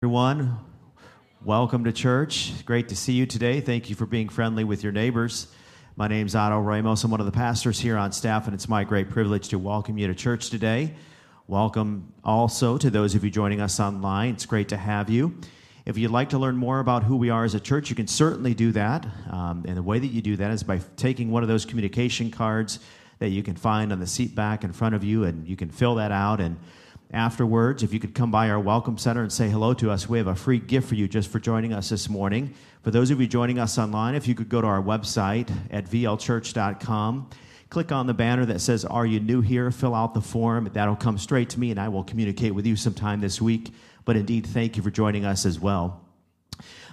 everyone. Welcome to church. Great to see you today. Thank you for being friendly with your neighbors. My name's Otto Ramos. I'm one of the pastors here on staff, and it's my great privilege to welcome you to church today. Welcome also to those of you joining us online. It's great to have you. If you'd like to learn more about who we are as a church, you can certainly do that. Um, and the way that you do that is by taking one of those communication cards that you can find on the seat back in front of you, and you can fill that out and afterwards, if you could come by our Welcome Center and say hello to us, we have a free gift for you just for joining us this morning. For those of you joining us online, if you could go to our website at vlchurch.com, click on the banner that says, Are you new here? Fill out the form. That'll come straight to me, and I will communicate with you sometime this week. But indeed, thank you for joining us as well.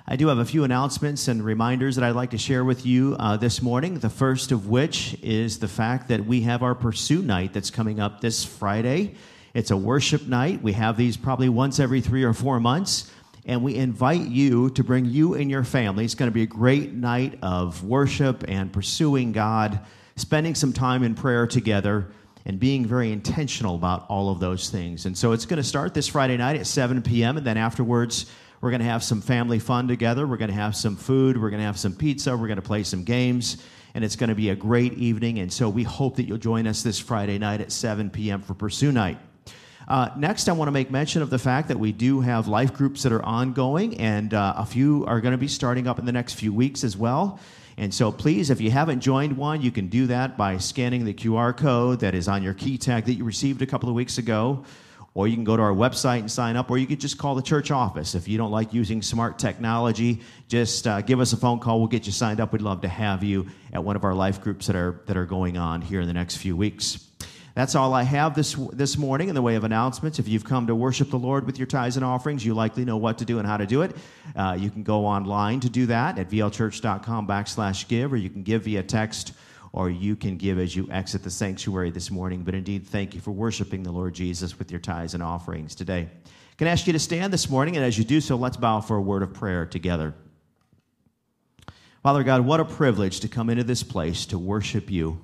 I do have a few announcements and reminders that I'd like to share with you uh, this morning. The first of which is the fact that we have our Pursue Night that's coming up this Friday. It's a worship night. We have these probably once every three or four months. And we invite you to bring you and your family. It's going to be a great night of worship and pursuing God, spending some time in prayer together, and being very intentional about all of those things. And so it's going to start this Friday night at 7 p.m. And then afterwards, we're going to have some family fun together. We're going to have some food. We're going to have some pizza. We're going to play some games. And it's going to be a great evening. And so we hope that you'll join us this Friday night at 7 p.m. for Pursue Night. Uh, next, I want to make mention of the fact that we do have life groups that are ongoing, and uh, a few are going to be starting up in the next few weeks as well. And so, please, if you haven't joined one, you can do that by scanning the QR code that is on your key tag that you received a couple of weeks ago. Or you can go to our website and sign up, or you could just call the church office. If you don't like using smart technology, just uh, give us a phone call. We'll get you signed up. We'd love to have you at one of our life groups that are, that are going on here in the next few weeks. That's all I have this, this morning in the way of announcements. If you've come to worship the Lord with your tithes and offerings, you likely know what to do and how to do it. Uh, you can go online to do that at vlchurch.com backslash give, or you can give via text, or you can give as you exit the sanctuary this morning. But indeed, thank you for worshiping the Lord Jesus with your tithes and offerings today. Can I ask you to stand this morning, and as you do so, let's bow for a word of prayer together. Father God, what a privilege to come into this place to worship you.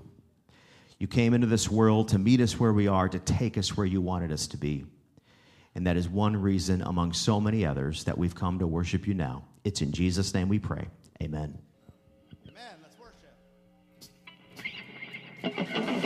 You came into this world to meet us where we are, to take us where you wanted us to be. And that is one reason among so many others that we've come to worship you now. It's in Jesus' name we pray. Amen. Amen. Let's worship.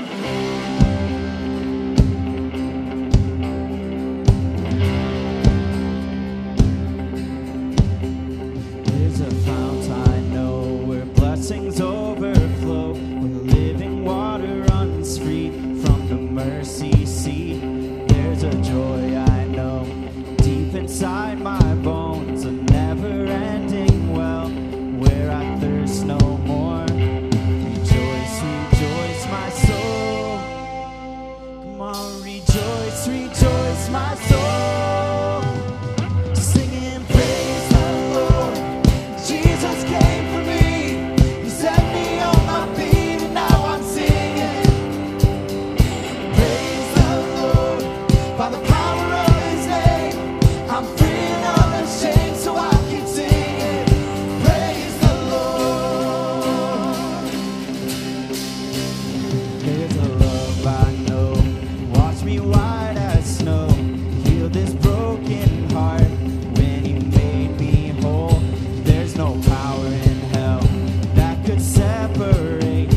worry.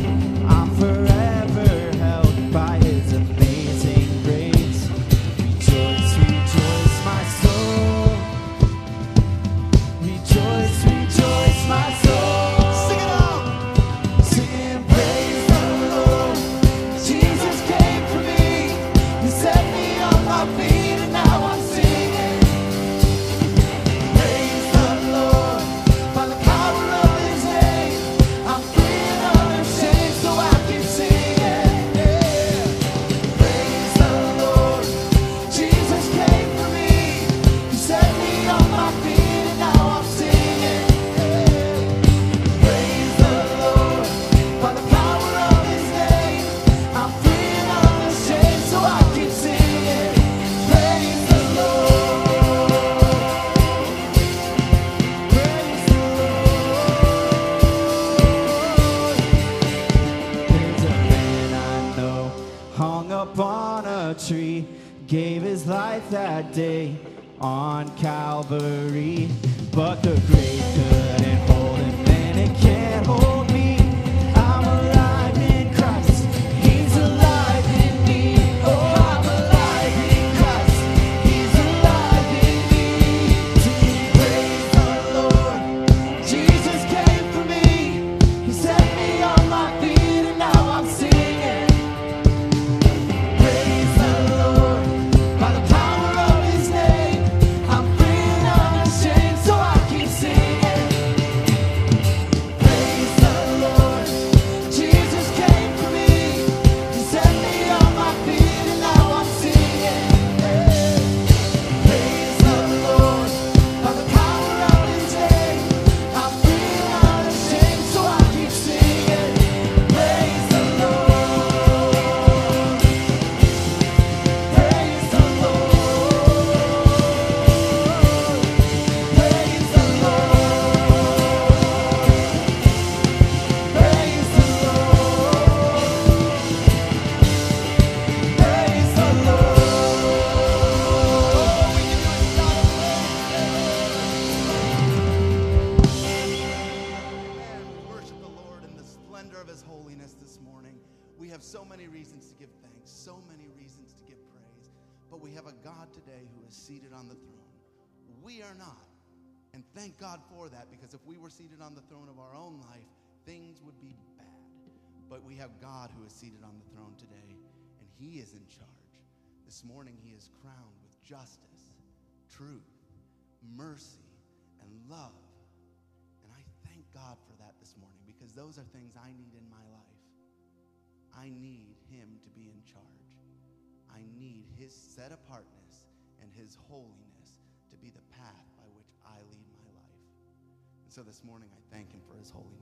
That God who is seated on the throne today, and He is in charge. This morning, He is crowned with justice, truth, mercy, and love. And I thank God for that this morning because those are things I need in my life. I need Him to be in charge. I need His set apartness and His holiness to be the path by which I lead my life. And so this morning, I thank Him for His holiness.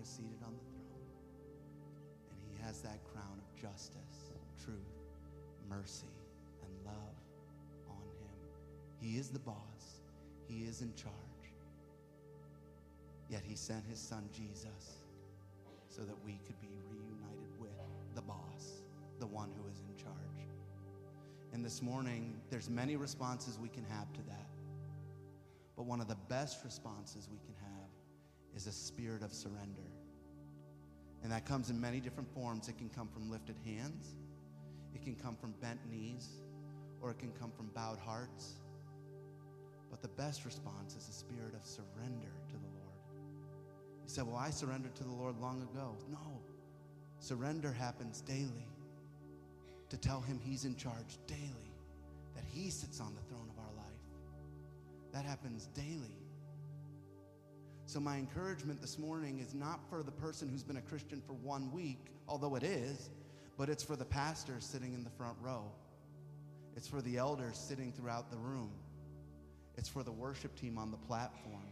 Is seated on the throne, and He has that crown of justice, truth, mercy, and love on Him. He is the boss, He is in charge. Yet He sent His Son Jesus so that we could be reunited with the boss, the one who is in charge. And this morning, there's many responses we can have to that. But one of the best responses we can have is a spirit of surrender. And that comes in many different forms. It can come from lifted hands, it can come from bent knees, or it can come from bowed hearts. But the best response is a spirit of surrender to the Lord. You said, Well, I surrendered to the Lord long ago. No, surrender happens daily to tell Him He's in charge daily, that He sits on the throne of our life. That happens daily. So, my encouragement this morning is not for the person who's been a Christian for one week, although it is, but it's for the pastor sitting in the front row. It's for the elders sitting throughout the room. It's for the worship team on the platform.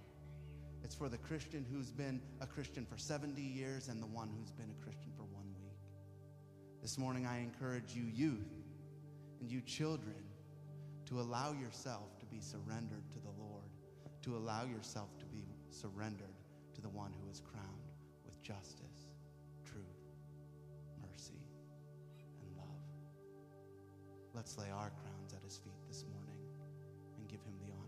It's for the Christian who's been a Christian for 70 years and the one who's been a Christian for one week. This morning, I encourage you, youth, and you, children, to allow yourself to be surrendered to the Lord, to allow yourself surrendered to the one who is crowned with justice, truth, mercy, and love. Let's lay our crowns at his feet this morning and give him the honor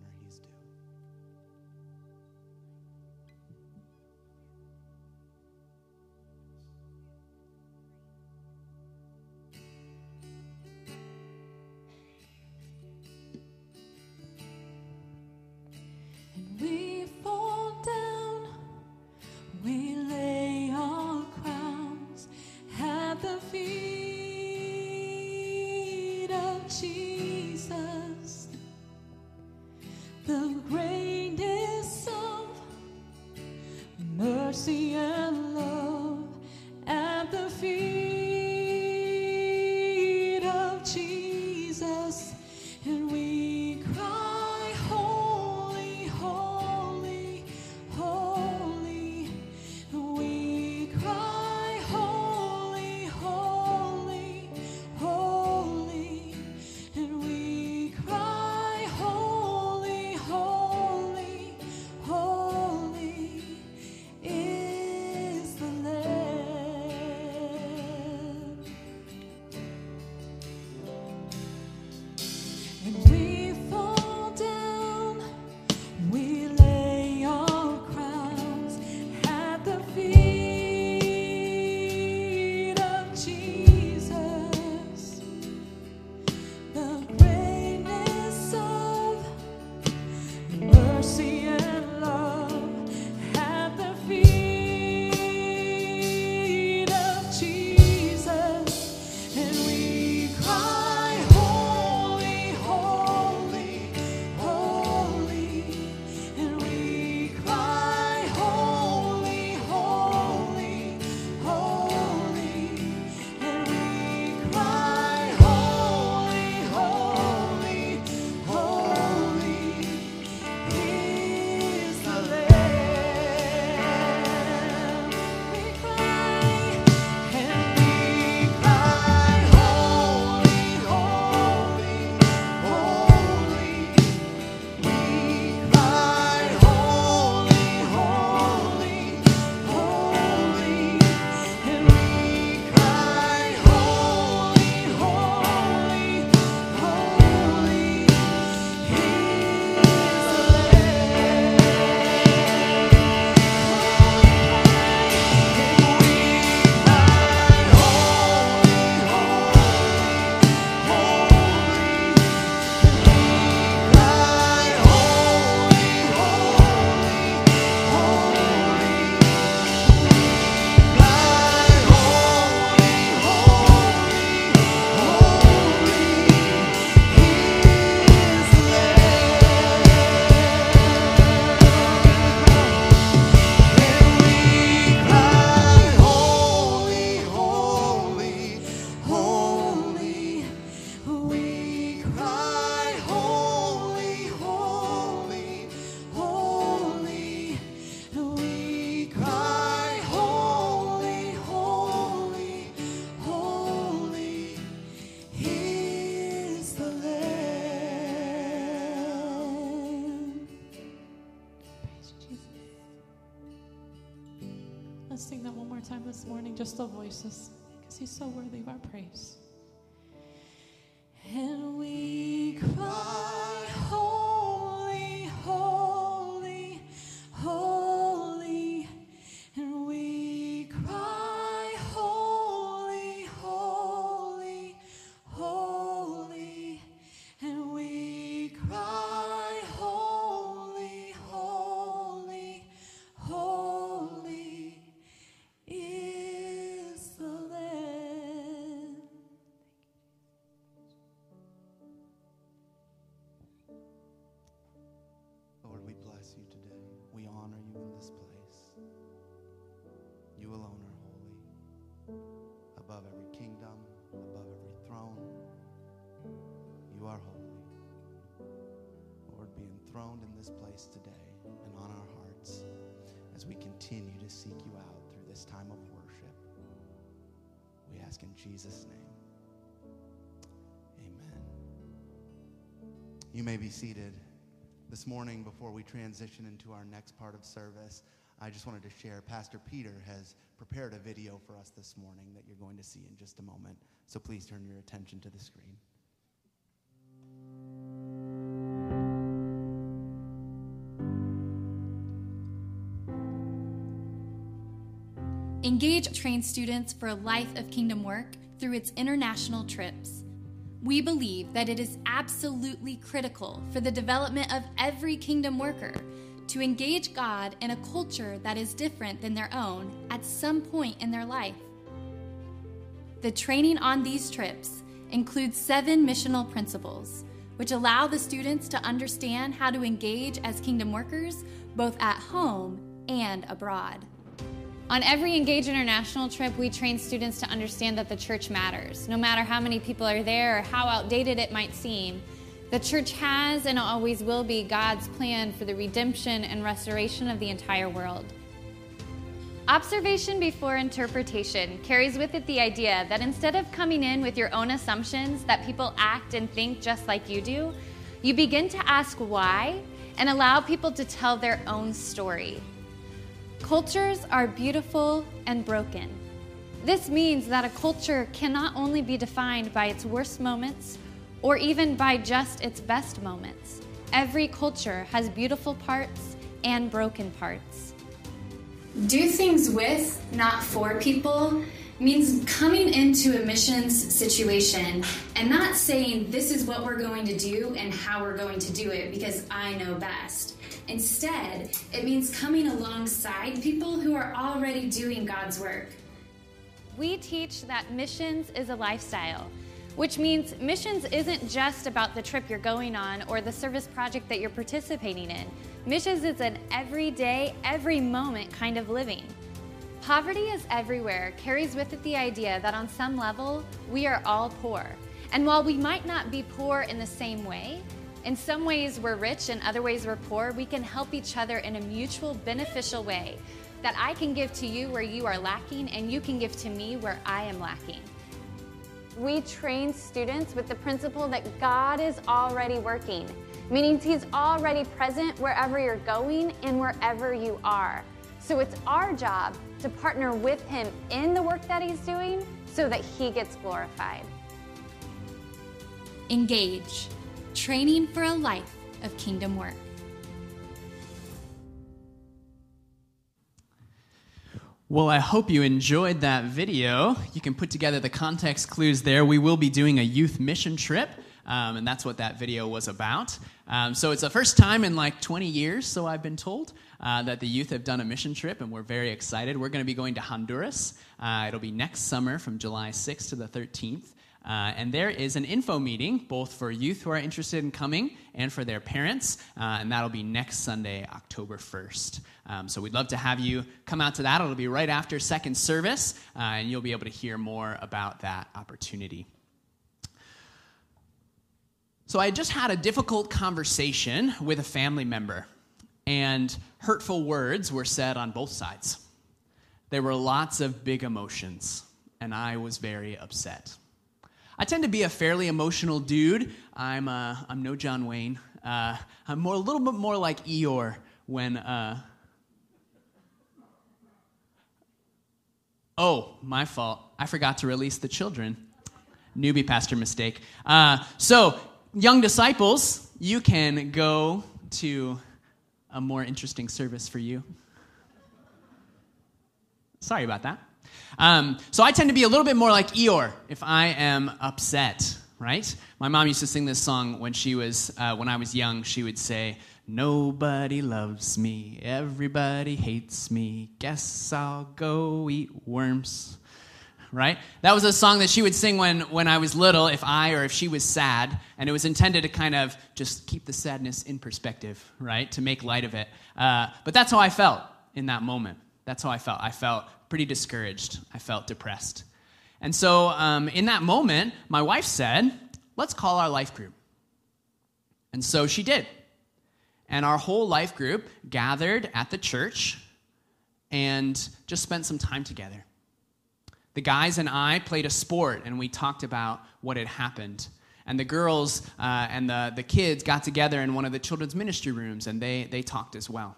sing that one more time this morning, just the voices, because He's so worthy of our praise. May be seated. This morning, before we transition into our next part of service, I just wanted to share Pastor Peter has prepared a video for us this morning that you're going to see in just a moment. So please turn your attention to the screen. Engage trains students for a life of kingdom work through its international trips. We believe that it is absolutely critical for the development of every kingdom worker to engage God in a culture that is different than their own at some point in their life. The training on these trips includes seven missional principles, which allow the students to understand how to engage as kingdom workers both at home and abroad. On every Engage International trip, we train students to understand that the church matters. No matter how many people are there or how outdated it might seem, the church has and always will be God's plan for the redemption and restoration of the entire world. Observation before interpretation carries with it the idea that instead of coming in with your own assumptions that people act and think just like you do, you begin to ask why and allow people to tell their own story. Cultures are beautiful and broken. This means that a culture cannot only be defined by its worst moments or even by just its best moments. Every culture has beautiful parts and broken parts. Do things with, not for people means coming into a missions situation and not saying this is what we're going to do and how we're going to do it because I know best. Instead, it means coming alongside people who are already doing God's work. We teach that missions is a lifestyle, which means missions isn't just about the trip you're going on or the service project that you're participating in. Missions is an everyday, every moment kind of living. Poverty is everywhere carries with it the idea that on some level, we are all poor. And while we might not be poor in the same way, in some ways we're rich and other ways we're poor, we can help each other in a mutual beneficial way that I can give to you where you are lacking and you can give to me where I am lacking. We train students with the principle that God is already working, meaning He's already present wherever you're going and wherever you are. So it's our job to partner with Him in the work that He's doing so that He gets glorified. Engage, training for a life of kingdom work. Well, I hope you enjoyed that video. You can put together the context clues there. We will be doing a youth mission trip, um, and that's what that video was about. Um, so it's the first time in like 20 years, so I've been told, uh, that the youth have done a mission trip, and we're very excited. We're going to be going to Honduras. Uh, it'll be next summer from July 6th to the 13th. Uh, and there is an info meeting, both for youth who are interested in coming and for their parents, uh, and that'll be next Sunday, October 1st. Um, so we'd love to have you come out to that. It'll be right after second service, uh, and you'll be able to hear more about that opportunity. So I just had a difficult conversation with a family member, and hurtful words were said on both sides. There were lots of big emotions, and I was very upset. I tend to be a fairly emotional dude. I'm, uh, I'm no John Wayne. Uh, I'm more, a little bit more like Eeyore when, uh, Oh, my fault. I forgot to release the children. Newbie pastor mistake. Uh, so, young disciples, you can go to a more interesting service for you. Sorry about that. Um, so I tend to be a little bit more like Eeyore if I am upset, right? My mom used to sing this song when she was uh, when I was young. She would say, "Nobody loves me, everybody hates me. Guess I'll go eat worms." Right? That was a song that she would sing when, when I was little, if I or if she was sad, and it was intended to kind of just keep the sadness in perspective, right? To make light of it. Uh, but that's how I felt in that moment. That's how I felt. I felt pretty discouraged. I felt depressed. And so um, in that moment, my wife said, Let's call our life group. And so she did. And our whole life group gathered at the church and just spent some time together. The guys and I played a sport and we talked about what had happened. And the girls uh, and the, the kids got together in one of the children's ministry rooms and they, they talked as well.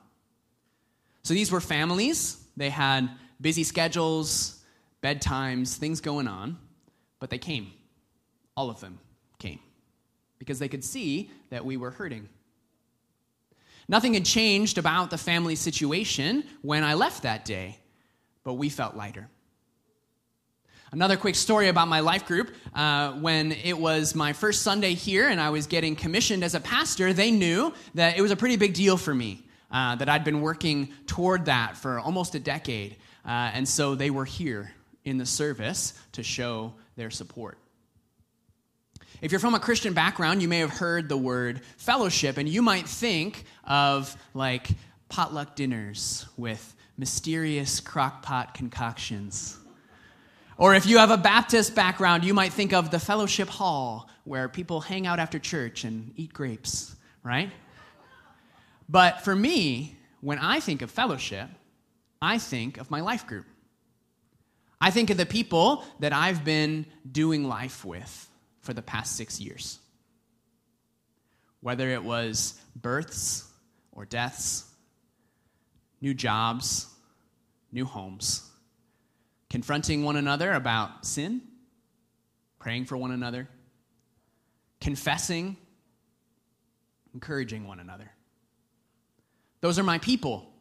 So these were families. They had busy schedules, bedtimes, things going on, but they came. All of them came because they could see that we were hurting. Nothing had changed about the family situation when I left that day, but we felt lighter. Another quick story about my life group. Uh, when it was my first Sunday here and I was getting commissioned as a pastor, they knew that it was a pretty big deal for me, uh, that I'd been working toward that for almost a decade. Uh, and so they were here in the service to show their support. If you're from a Christian background, you may have heard the word fellowship, and you might think of like potluck dinners with mysterious crockpot concoctions or if you have a Baptist background, you might think of the fellowship hall where people hang out after church and eat grapes, right? But for me, when I think of fellowship, I think of my life group. I think of the people that I've been doing life with for the past six years. Whether it was births or deaths, new jobs, new homes confronting one another about sin, praying for one another, confessing, encouraging one another. Those are my people.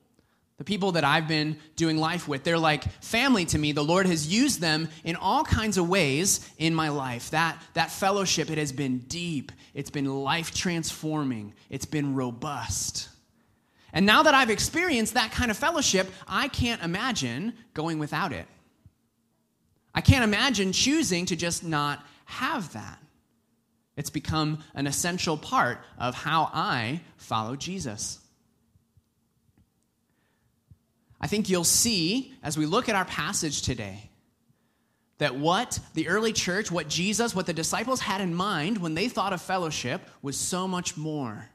The people that I've been doing life with, they're like family to me. The Lord has used them in all kinds of ways in my life. That, that fellowship, it has been deep, it's been life transforming, it's been robust. And now that I've experienced that kind of fellowship, I can't imagine going without it. I can't imagine choosing to just not have that. It's become an essential part of how I follow Jesus. I think you'll see as we look at our passage today that what the early church, what Jesus, what the disciples had in mind when they thought of fellowship was so much more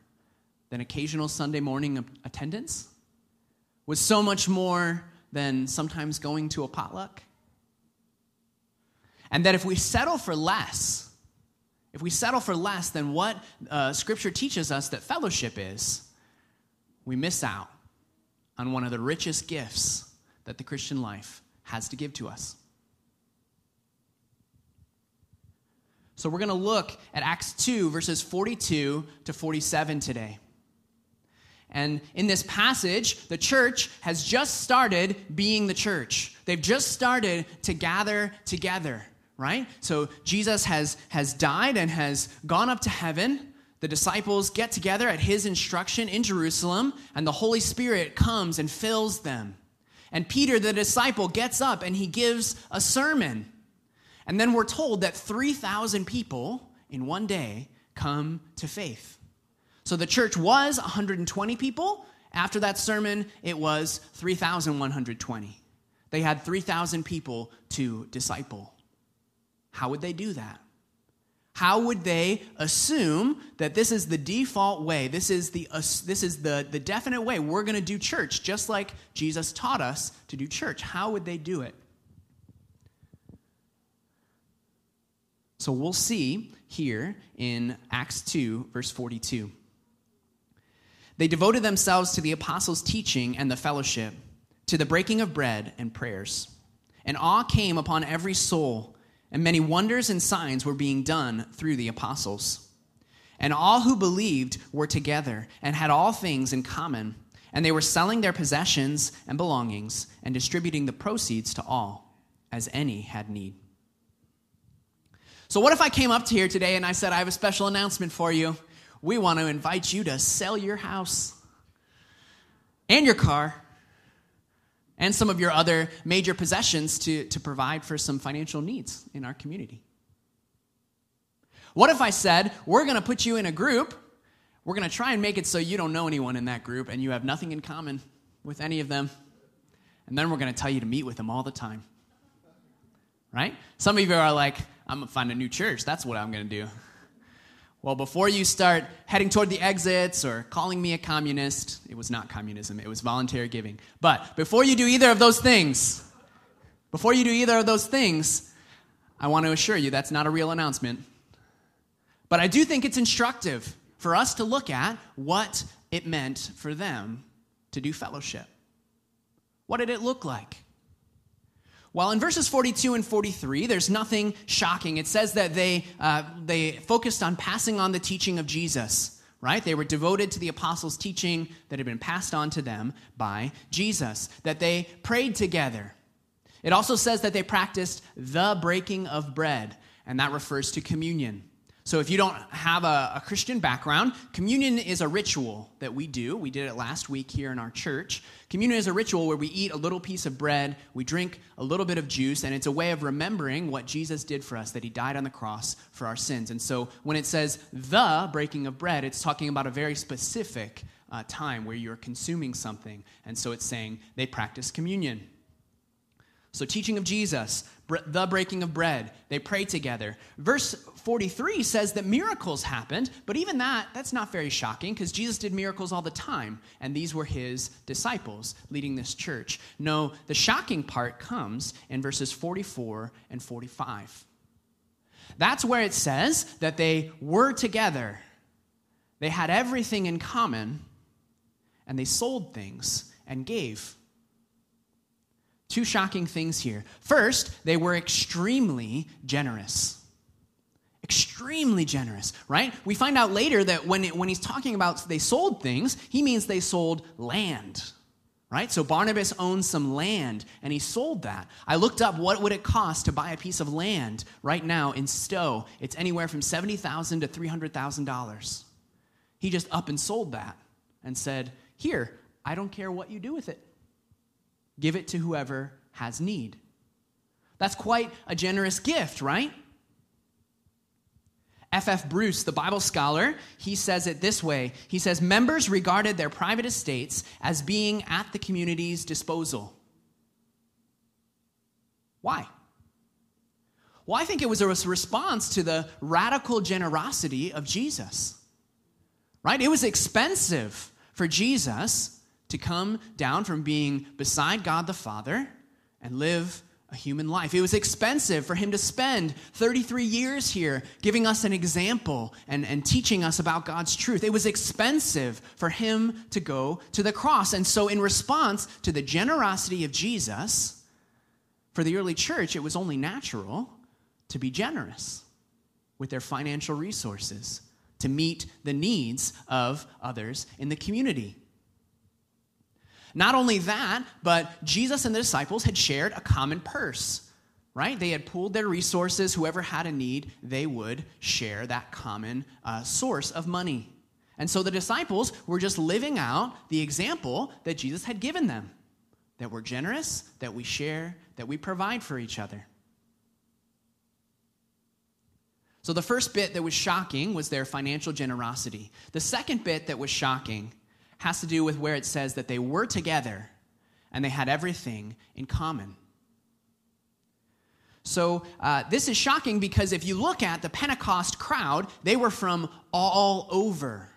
than occasional Sunday morning attendance, was so much more than sometimes going to a potluck. And that if we settle for less, if we settle for less than what uh, Scripture teaches us that fellowship is, we miss out on one of the richest gifts that the Christian life has to give to us. So we're going to look at Acts 2, verses 42 to 47 today. And in this passage, the church has just started being the church. They've just started to gather together right? So Jesus has, has died and has gone up to heaven. The disciples get together at his instruction in Jerusalem, and the Holy Spirit comes and fills them. And Peter, the disciple, gets up and he gives a sermon. And then we're told that 3,000 people in one day come to faith. So the church was 120 people. After that sermon, it was 3,120. They had 3,000 people to disciple. How would they do that? How would they assume that this is the default way? This is the, uh, this is the, the definite way we're going to do church, just like Jesus taught us to do church. How would they do it? So we'll see here in Acts 2, verse 42. They devoted themselves to the apostles' teaching and the fellowship, to the breaking of bread and prayers. and awe came upon every soul, and many wonders and signs were being done through the apostles. And all who believed were together and had all things in common, and they were selling their possessions and belongings and distributing the proceeds to all, as any had need. So, what if I came up to here today and I said, I have a special announcement for you? We want to invite you to sell your house and your car and some of your other major possessions to, to provide for some financial needs in our community. What if I said, we're going to put you in a group, we're going to try and make it so you don't know anyone in that group and you have nothing in common with any of them, and then we're going to tell you to meet with them all the time? Right? Some of you are like, I'm going to find a new church. That's what I'm going to do. Well, before you start heading toward the exits or calling me a communist, it was not communism, it was voluntary giving. But before you do either of those things, before you do either of those things, I want to assure you that's not a real announcement. But I do think it's instructive for us to look at what it meant for them to do fellowship. What did it look like? Well, in verses 42 and 43, there's nothing shocking. It says that they, uh, they focused on passing on the teaching of Jesus, right? They were devoted to the apostles' teaching that had been passed on to them by Jesus, that they prayed together. It also says that they practiced the breaking of bread, and that refers to communion. So, if you don't have a, a, Christian background, communion is a ritual that we do. We did it last week here in our church. Communion is a ritual where we eat a little piece of bread, we drink a little bit of juice, and it's a way of remembering what Jesus did for us, that he died on the cross for our sins. And so, when it says the breaking of bread, it's talking about a very specific uh, time where you're consuming something. And so, it's saying they practice communion. So, teaching of Jesus, the breaking of bread, they pray together. Verse 43 says that miracles happened, but even that, that's not very shocking because Jesus did miracles all the time, and these were his disciples leading this church. No, the shocking part comes in verses 44 and 45. That's where it says that they were together, they had everything in common, and they sold things and gave. Two shocking things here. First, they were extremely generous. Extremely generous, right? We find out later that when, it, when he's talking about they sold things, he means they sold land, right? So Barnabas owns some land and he sold that. I looked up what would it cost to buy a piece of land right now in Stowe. It's anywhere from $70,000 to $300,000. He just up and sold that and said, Here, I don't care what you do with it. Give it to whoever has need. That's quite a generous gift, right? F.F. F. Bruce, the Bible scholar, he says it this way. He says, Members regarded their private estates as being at the community's disposal. Why? Well, I think it was a response to the radical generosity of Jesus. Right? It was expensive for Jesus to come down from being beside God the Father and live a human life. It was expensive for him to spend 33 years here giving us an example and, and teaching us about God's truth. It was expensive for him to go to the cross. And so, in response to the generosity of Jesus, for the early church, it was only natural to be generous with their financial resources to meet the needs of others in the community. Not only that, but Jesus and the disciples had shared a common purse, right? They had pooled their resources. Whoever had a need, they would share that common uh, source of money. And so the disciples were just living out the example that Jesus had given them that we're generous, that we share, that we provide for each other. So the first bit that was shocking was their financial generosity. The second bit that was shocking has to do with where it says that they were together and they had everything in common. So, uh, this is shocking because if you look at the Pentecost crowd, they were from all over.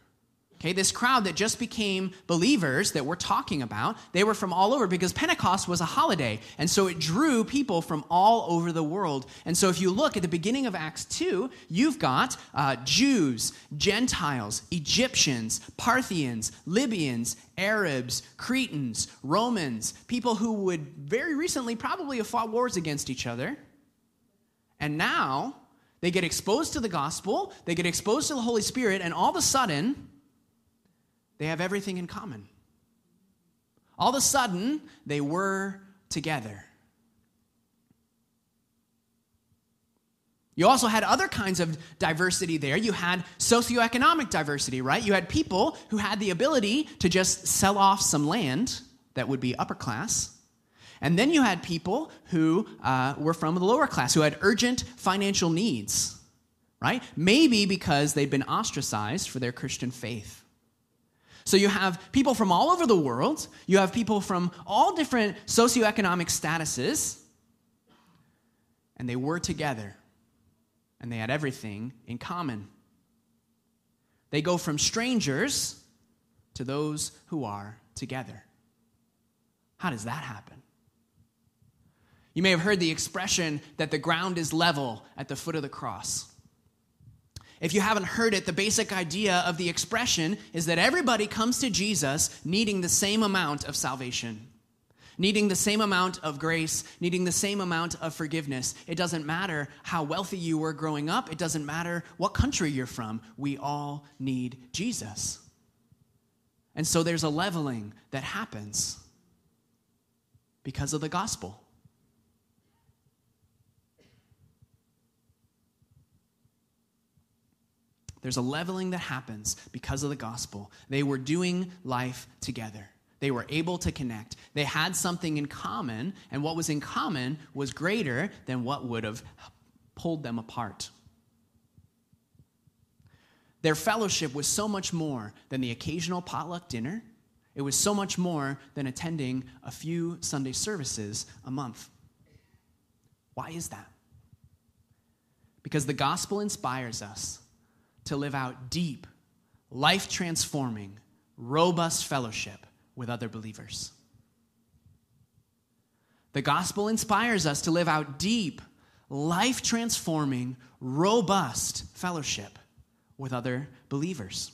Okay, this crowd that just became believers that we're talking about, they were from all over because Pentecost was a holiday. And so it drew people from all over the world. And so if you look at the beginning of Acts 2, you've got uh, Jews, Gentiles, Egyptians, Parthians, Libyans, Arabs, Cretans, Romans, people who would very recently probably have fought wars against each other. And now they get exposed to the gospel, they get exposed to the Holy Spirit, and all of a sudden, they have everything in common. All of a sudden, they were together. You also had other kinds of diversity there. You had socioeconomic diversity, right? You had people who had the ability to just sell off some land that would be upper class. And then you had people who uh, were from the lower class, who had urgent financial needs, right? Maybe because they'd been ostracized for their Christian faith. So you have people from all over the world, you have people from all different socioeconomic statuses, and they were together, and they had everything in common. They go from strangers to those who are together. How does that happen? You may have heard the expression that the ground is level at the foot of the cross. If you haven't heard it, the basic idea of the expression is that everybody comes to Jesus needing the same amount of salvation, needing the same amount of grace, needing the same amount of forgiveness. It doesn't matter how wealthy you were growing up, it doesn't matter what country you're from. We all need Jesus. And so there's a leveling that happens because of the gospel. There's a leveling that happens because of the gospel. They were doing life together. They were able to connect. They had something in common, and what was in common was greater than what would have pulled them apart. Their fellowship was so much more than the occasional potluck dinner. It was so much more than attending a few Sunday services a month. Why is that? Because the gospel inspires us to live out deep, life transforming, robust fellowship with other believers. The gospel inspires us to live out deep, life transforming, robust fellowship with other believers.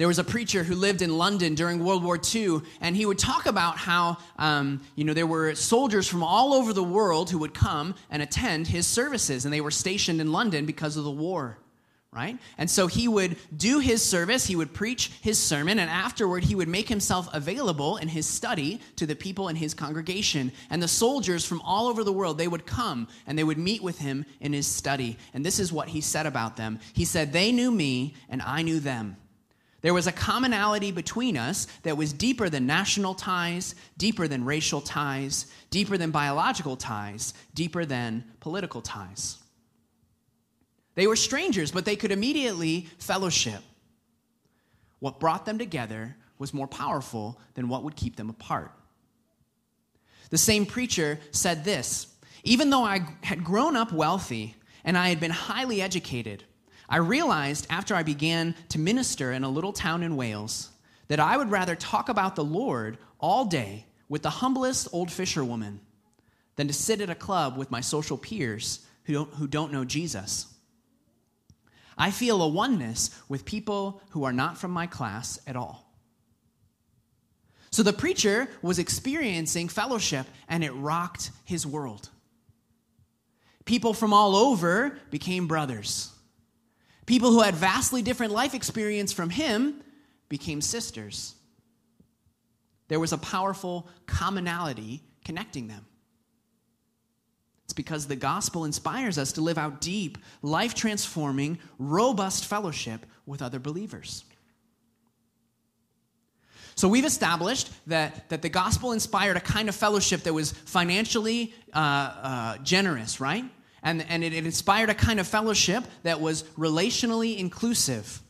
There was a preacher who lived in London during World War II, and he would talk about how, um, you know, there were soldiers from all over the world who would come and attend his services, and they were stationed in London because of the war right? And so he would do his service, he would preach his sermon, and afterward he would make himself available in his study to the people in his congregation. And the soldiers from all over the world, they would come and they would meet with him in his study. And this is what he said about them He said, They knew me, and I knew them. There was a commonality between us that was deeper than national ties, deeper than racial ties, deeper than biological ties, deeper than political ties. They were strangers, but they could immediately fellowship. What brought them together was more powerful than what would keep them apart. The same preacher said this Even though I had grown up wealthy and I had been highly educated, I realized after I began to minister in a little town in Wales that I would rather talk about the Lord all day with the humblest old fisherwoman than to sit at a club with my social peers who don't, who don't know Jesus. I feel a oneness with people who are not from my class at all. So the preacher was experiencing fellowship and it rocked his world. People from all over became brothers. People who had vastly different life experience from him became sisters. There was a powerful commonality connecting them. It's because the gospel inspires us to live out deep, life transforming, robust fellowship with other believers. So we've established that, that the gospel inspired a kind of fellowship that was financially uh, uh, generous, right? And, and it, it inspired a kind of fellowship that was relationally inclusive.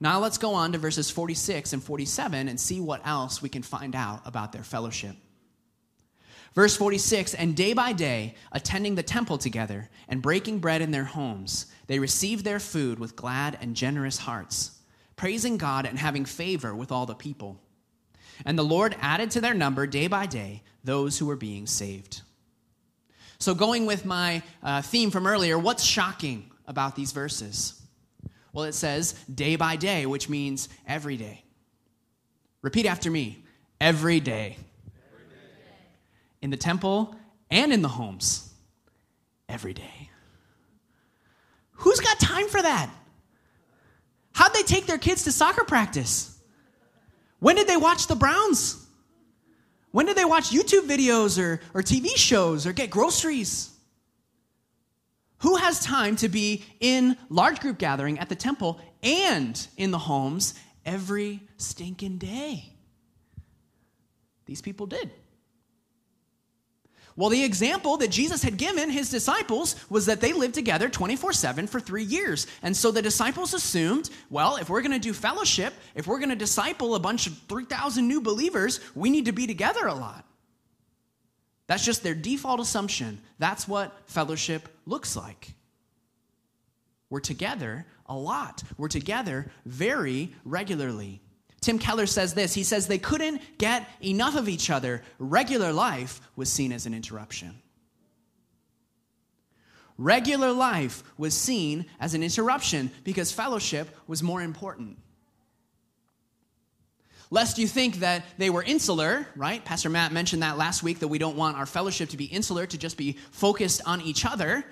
Now let's go on to verses 46 and 47 and see what else we can find out about their fellowship. Verse 46 And day by day, attending the temple together and breaking bread in their homes, they received their food with glad and generous hearts, praising God and having favor with all the people. And the Lord added to their number day by day those who were being saved. So, going with my uh, theme from earlier, what's shocking about these verses? Well, it says day by day, which means every day. Repeat after me every day. In the temple and in the homes, every day. Who's got time for that? How'd they take their kids to soccer practice? When did they watch the Browns? When do they watch YouTube videos or, or TV shows or get groceries? Who has time to be in large group gathering at the temple and in the homes every stinking day? These people did. Well, the example that Jesus had given his disciples was that they lived together 24 7 for three years. And so the disciples assumed, well, if we're going to do fellowship, if we're going to disciple a bunch of 3,000 new believers, we need to be together a lot. That's just their default assumption. That's what fellowship looks like. We're together a lot, we're together very regularly. Tim Keller says this he says they couldn't get enough of each other. Regular life was seen as an interruption. Regular life was seen as an interruption because fellowship was more important. Lest you think that they were insular, right? Pastor Matt mentioned that last week that we don't want our fellowship to be insular, to just be focused on each other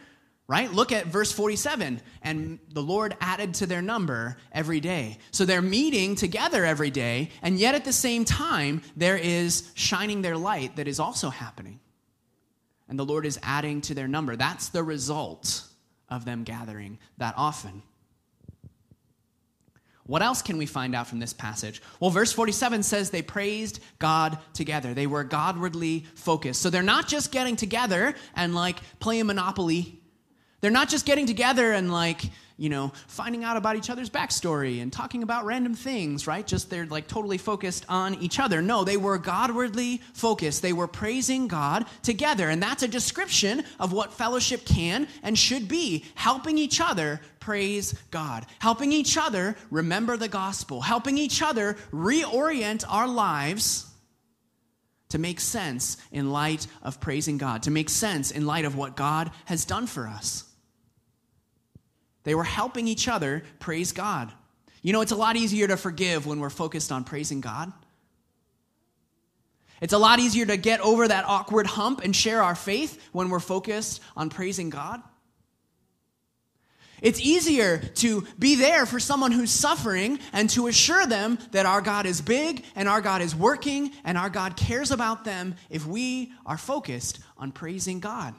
right? Look at verse 47. And the Lord added to their number every day. So they're meeting together every day, and yet at the same time, there is shining their light that is also happening. And the Lord is adding to their number. That's the result of them gathering that often. What else can we find out from this passage? Well, verse 47 says they praised God together. They were Godwardly focused. So they're not just getting together and like playing Monopoly they're not just getting together and like, you know, finding out about each other's backstory and talking about random things, right? Just they're like totally focused on each other. No, they were Godwardly focused. They were praising God together. And that's a description of what fellowship can and should be helping each other praise God, helping each other remember the gospel, helping each other reorient our lives to make sense in light of praising God, to make sense in light of what God has done for us. They were helping each other praise God. You know, it's a lot easier to forgive when we're focused on praising God. It's a lot easier to get over that awkward hump and share our faith when we're focused on praising God. It's easier to be there for someone who's suffering and to assure them that our God is big and our God is working and our God cares about them if we are focused on praising God.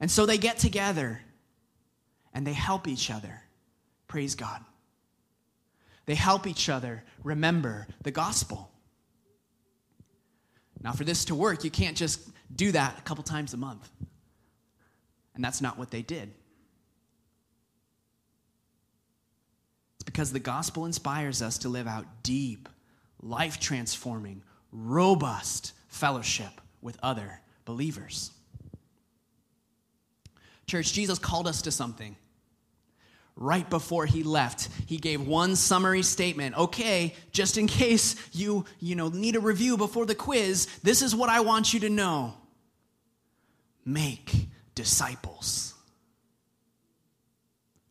And so they get together and they help each other. Praise God. They help each other remember the gospel. Now, for this to work, you can't just do that a couple times a month. And that's not what they did. It's because the gospel inspires us to live out deep, life transforming, robust fellowship with other believers. Church, Jesus called us to something right before he left he gave one summary statement. Okay just in case you you know need a review before the quiz this is what i want you to know. Make disciples.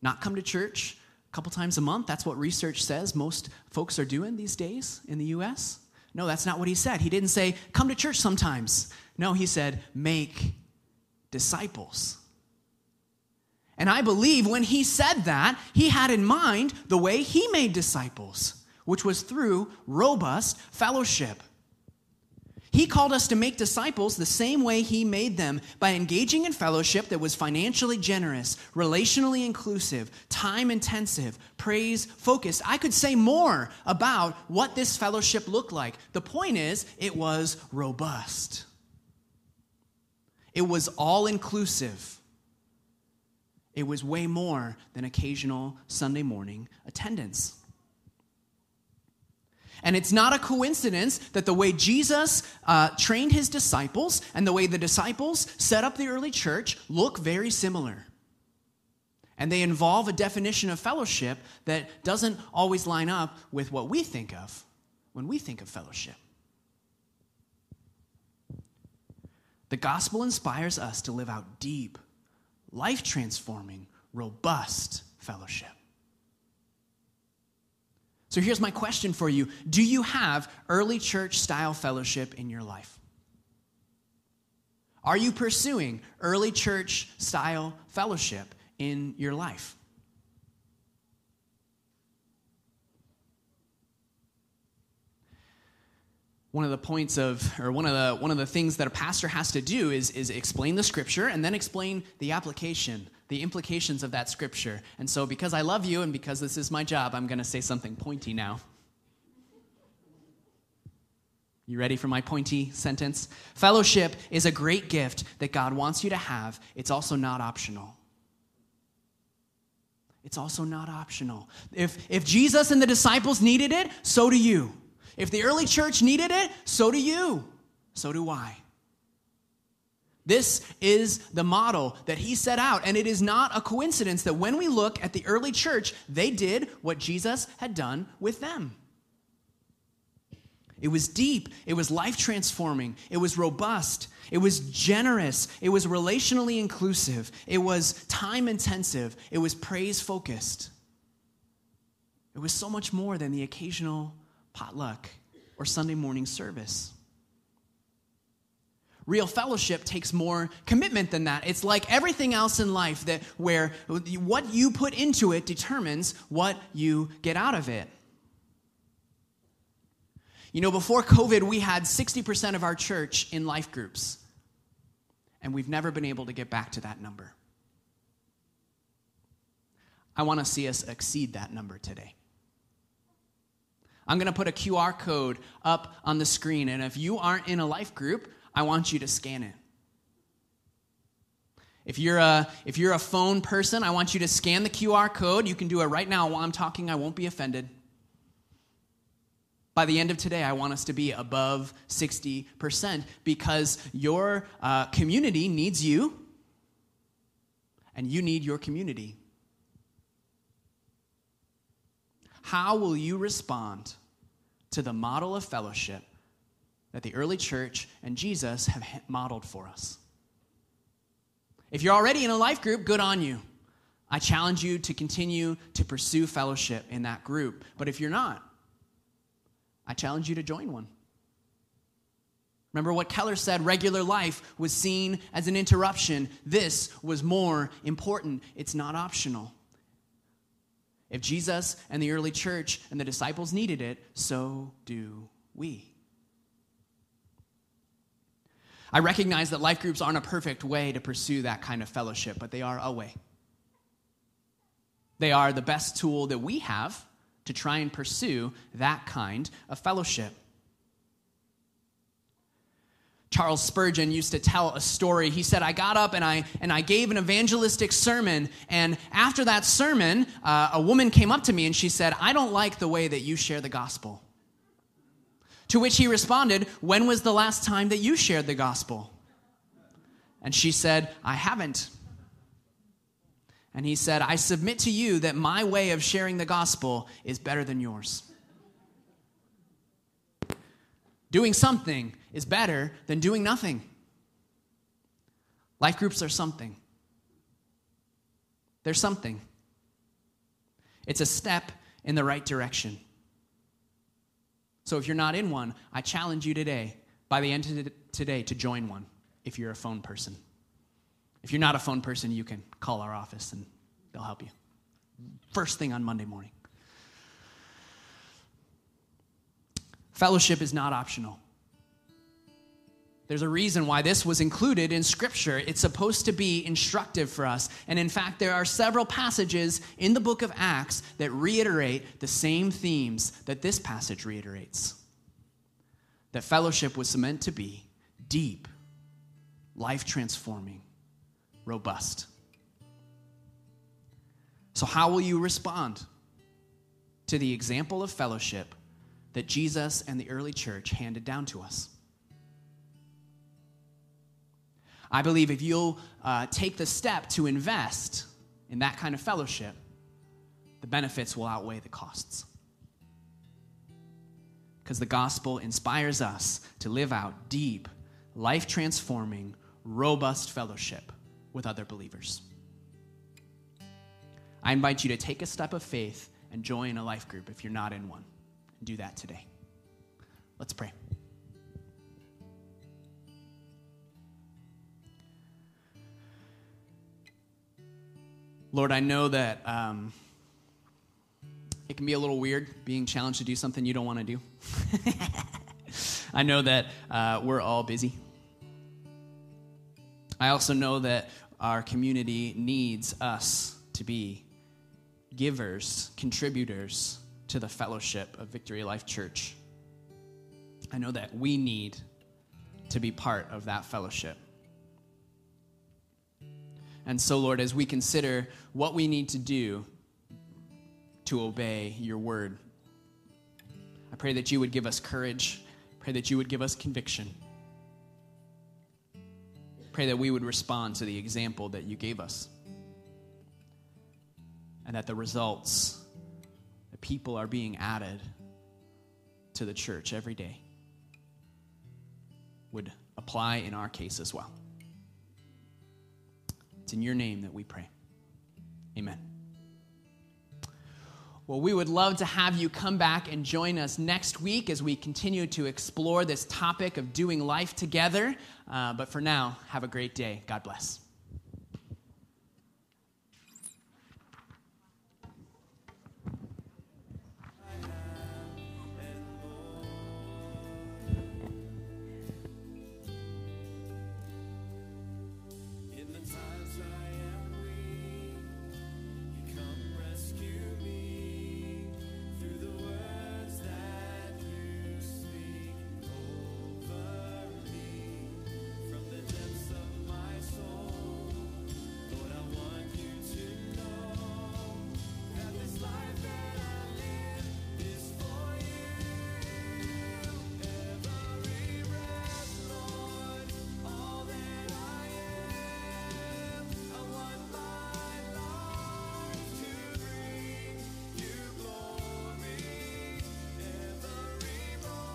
Not come to church a couple times a month. That's what research says most folks are doing these days in the us no that's not what he said. He didn't say come to church sometimes. No he said make disciples and I believe when he said that, he had in mind the way he made disciples, which was through robust fellowship. He called us to make disciples the same way he made them by engaging in fellowship that was financially generous, relationally inclusive, time intensive, praise focused. I could say more about what this fellowship looked like. The point is, it was robust, it was all inclusive. It was way more than occasional Sunday morning attendance. And it's not a coincidence that the way Jesus uh, trained his disciples and the way the disciples set up the early church look very similar. And they involve a definition of fellowship that doesn't always line up with what we think of when we think of fellowship. The gospel inspires us to live out deep, life transforming, robust fellowship. So here's my question for you Do you have early church style fellowship in your life? Are you pursuing early church style fellowship in your life? One of the points of or one of the one of the things that a pastor has to do is is explain the scripture and then explain the application the implications of that scripture. And so because i love you and because this is my job i'm going to say something pointy now. You ready for my pointy sentence? Fellowship is a great gift that god wants you to have. It's also not optional. It's also not optional. If if jesus and the disciples needed it so do you if the early church needed it, so do you. So do I. This is the model that he set out, and it is not a coincidence that when we look at the early church, they did what Jesus had done with them. It was deep, it was life transforming, it was robust, it was generous, it was relationally inclusive, it was time intensive, it was praise focused. It was so much more than the occasional potluck, or Sunday morning service. Real fellowship takes more commitment than that. It's like everything else in life that where what you put into it determines what you get out of it. You know, before COVID, we had 60% of our church in life groups, and we've never been able to get back to that number. I want to see us exceed that number today. I'm going to put a QR code up on the screen, and if you aren't in a life group, I want you to scan it. If you're, a, if you're a phone person, I want you to scan the QR code. You can do it right now while I'm talking, I won't be offended. By the end of today, I want us to be above 60% because your uh, community needs you, and you need your community. How will you respond to the model of fellowship that the early church and Jesus have modeled for us? If you're already in a life group, good on you. I challenge you to continue to pursue fellowship in that group. But if you're not, I challenge you to join one. Remember what Keller said regular life was seen as an interruption. This was more important. It's not optional. If Jesus and the early church and the disciples needed it, so do we. I recognize that life groups aren't a perfect way to pursue that kind of fellowship, but they are a way. They are the best tool that we have to try and pursue that kind of fellowship. Charles Spurgeon used to tell a story. He said, I got up and I, and I gave an evangelistic sermon. And after that sermon, uh, a woman came up to me and she said, I don't like the way that you share the gospel. To which he responded, When was the last time that you shared the gospel? And she said, I haven't. And he said, I submit to you that my way of sharing the gospel is better than yours. Doing something is better than doing nothing. Life groups are something. They're something. It's a step in the right direction. So if you're not in one, I challenge you today, by the end of today, to join one if you're a phone person. If you're not a phone person, you can call our office and they'll help you. First thing on Monday morning. Fellowship is not optional. There's a reason why this was included in Scripture. It's supposed to be instructive for us. And in fact, there are several passages in the book of Acts that reiterate the same themes that this passage reiterates that fellowship was meant to be deep, life transforming, robust. So, how will you respond to the example of fellowship that Jesus and the early church handed down to us? I believe if you'll uh, take the step to invest in that kind of fellowship, the benefits will outweigh the costs. Because the gospel inspires us to live out deep, life transforming, robust fellowship with other believers. I invite you to take a step of faith and join a life group if you're not in one. Do that today. Let's pray. Lord, I know that um, it can be a little weird being challenged to do something you don't want to do. I know that uh, we're all busy. I also know that our community needs us to be givers, contributors to the fellowship of Victory Life Church. I know that we need to be part of that fellowship. And so, Lord, as we consider what we need to do to obey your word, I pray that you would give us courage. Pray that you would give us conviction. Pray that we would respond to the example that you gave us. And that the results, the people are being added to the church every day, would apply in our case as well. It's in your name that we pray. Amen. Well, we would love to have you come back and join us next week as we continue to explore this topic of doing life together. Uh, but for now, have a great day. God bless.